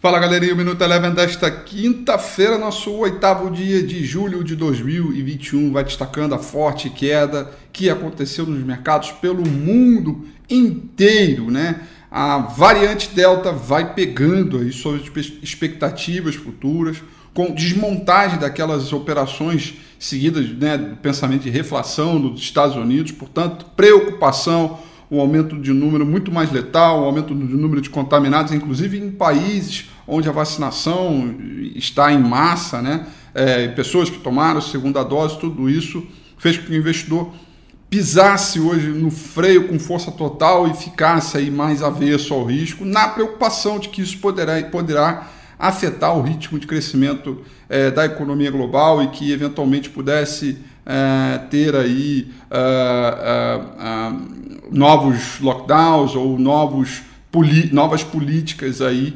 Fala galerinha, o Minuto Eleven desta quinta-feira, nosso oitavo dia de julho de 2021, vai destacando a forte queda que aconteceu nos mercados pelo mundo inteiro, né? A variante Delta vai pegando aí sobre expectativas futuras, com desmontagem daquelas operações seguidas né, do pensamento de reflação dos Estados Unidos, portanto, preocupação um aumento de número muito mais letal, um aumento do número de contaminados, inclusive em países onde a vacinação está em massa, né? É, pessoas que tomaram a segunda dose, tudo isso fez com que o investidor pisasse hoje no freio com força total e ficasse aí mais avesso ao risco, na preocupação de que isso poderá, poderá afetar o ritmo de crescimento é, da economia global e que eventualmente pudesse é, ter aí é, novos lockdowns ou novos novas políticas aí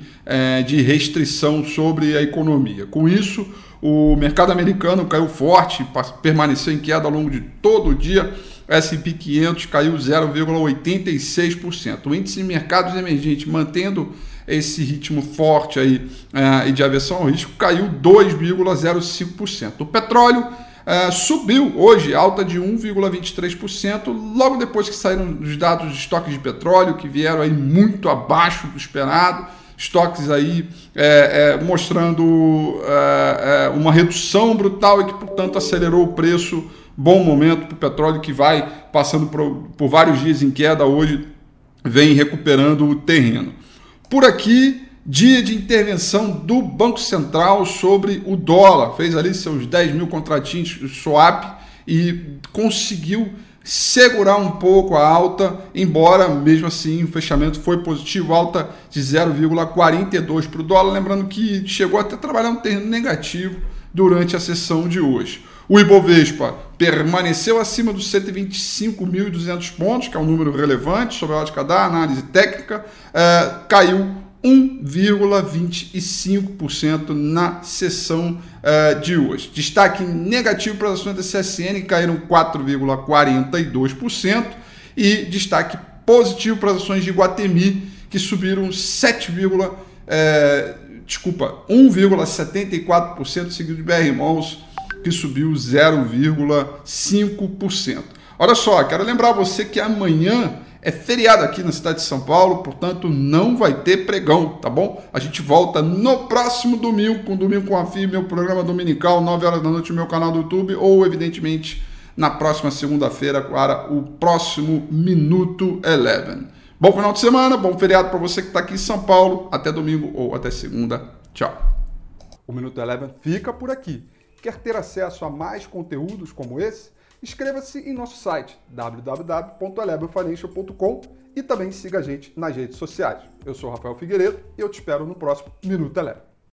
de restrição sobre a economia. Com isso, o mercado americano caiu forte, permaneceu em queda ao longo de todo o dia. S&P 500 caiu 0,86%. O índice de mercados emergentes mantendo esse ritmo forte aí é, e de aversão ao risco caiu 2,05%. O petróleo é, subiu hoje, alta de 1,23%, logo depois que saíram os dados de estoques de petróleo, que vieram aí muito abaixo do esperado, estoques aí é, é, mostrando é, é, uma redução brutal e que, portanto, acelerou o preço. Bom momento para o petróleo que vai passando por, por vários dias em queda hoje, vem recuperando o terreno. Por aqui, dia de intervenção do Banco Central sobre o dólar. Fez ali seus 10 mil contratinhos swap e conseguiu segurar um pouco a alta, embora mesmo assim o fechamento foi positivo, alta de 0,42 para o dólar. Lembrando que chegou até a trabalhar um terreno negativo durante a sessão de hoje. O Ibovespa permaneceu acima dos 125.200 pontos, que é um número relevante sobre a ótica da análise técnica, é, caiu 1,25% na sessão é, de hoje. Destaque negativo para as ações da CSN, que caíram 4,42%, e destaque positivo para as ações de Guatemi, que subiram 7, é, desculpa, 1,74%, seguido de BR Malls, que subiu 0,5%. Olha só, quero lembrar você que amanhã é feriado aqui na cidade de São Paulo, portanto não vai ter pregão, tá bom? A gente volta no próximo domingo, com Domingo com a FI, meu programa dominical, 9 horas da noite no meu canal do YouTube, ou evidentemente na próxima segunda-feira para o próximo Minuto Eleven. Bom final de semana, bom feriado para você que está aqui em São Paulo. Até domingo ou até segunda. Tchau. O Minuto Eleven fica por aqui. Quer ter acesso a mais conteúdos como esse? Inscreva-se em nosso site www.elevenfinancial.com e também siga a gente nas redes sociais. Eu sou Rafael Figueiredo e eu te espero no próximo Minuto Eleven.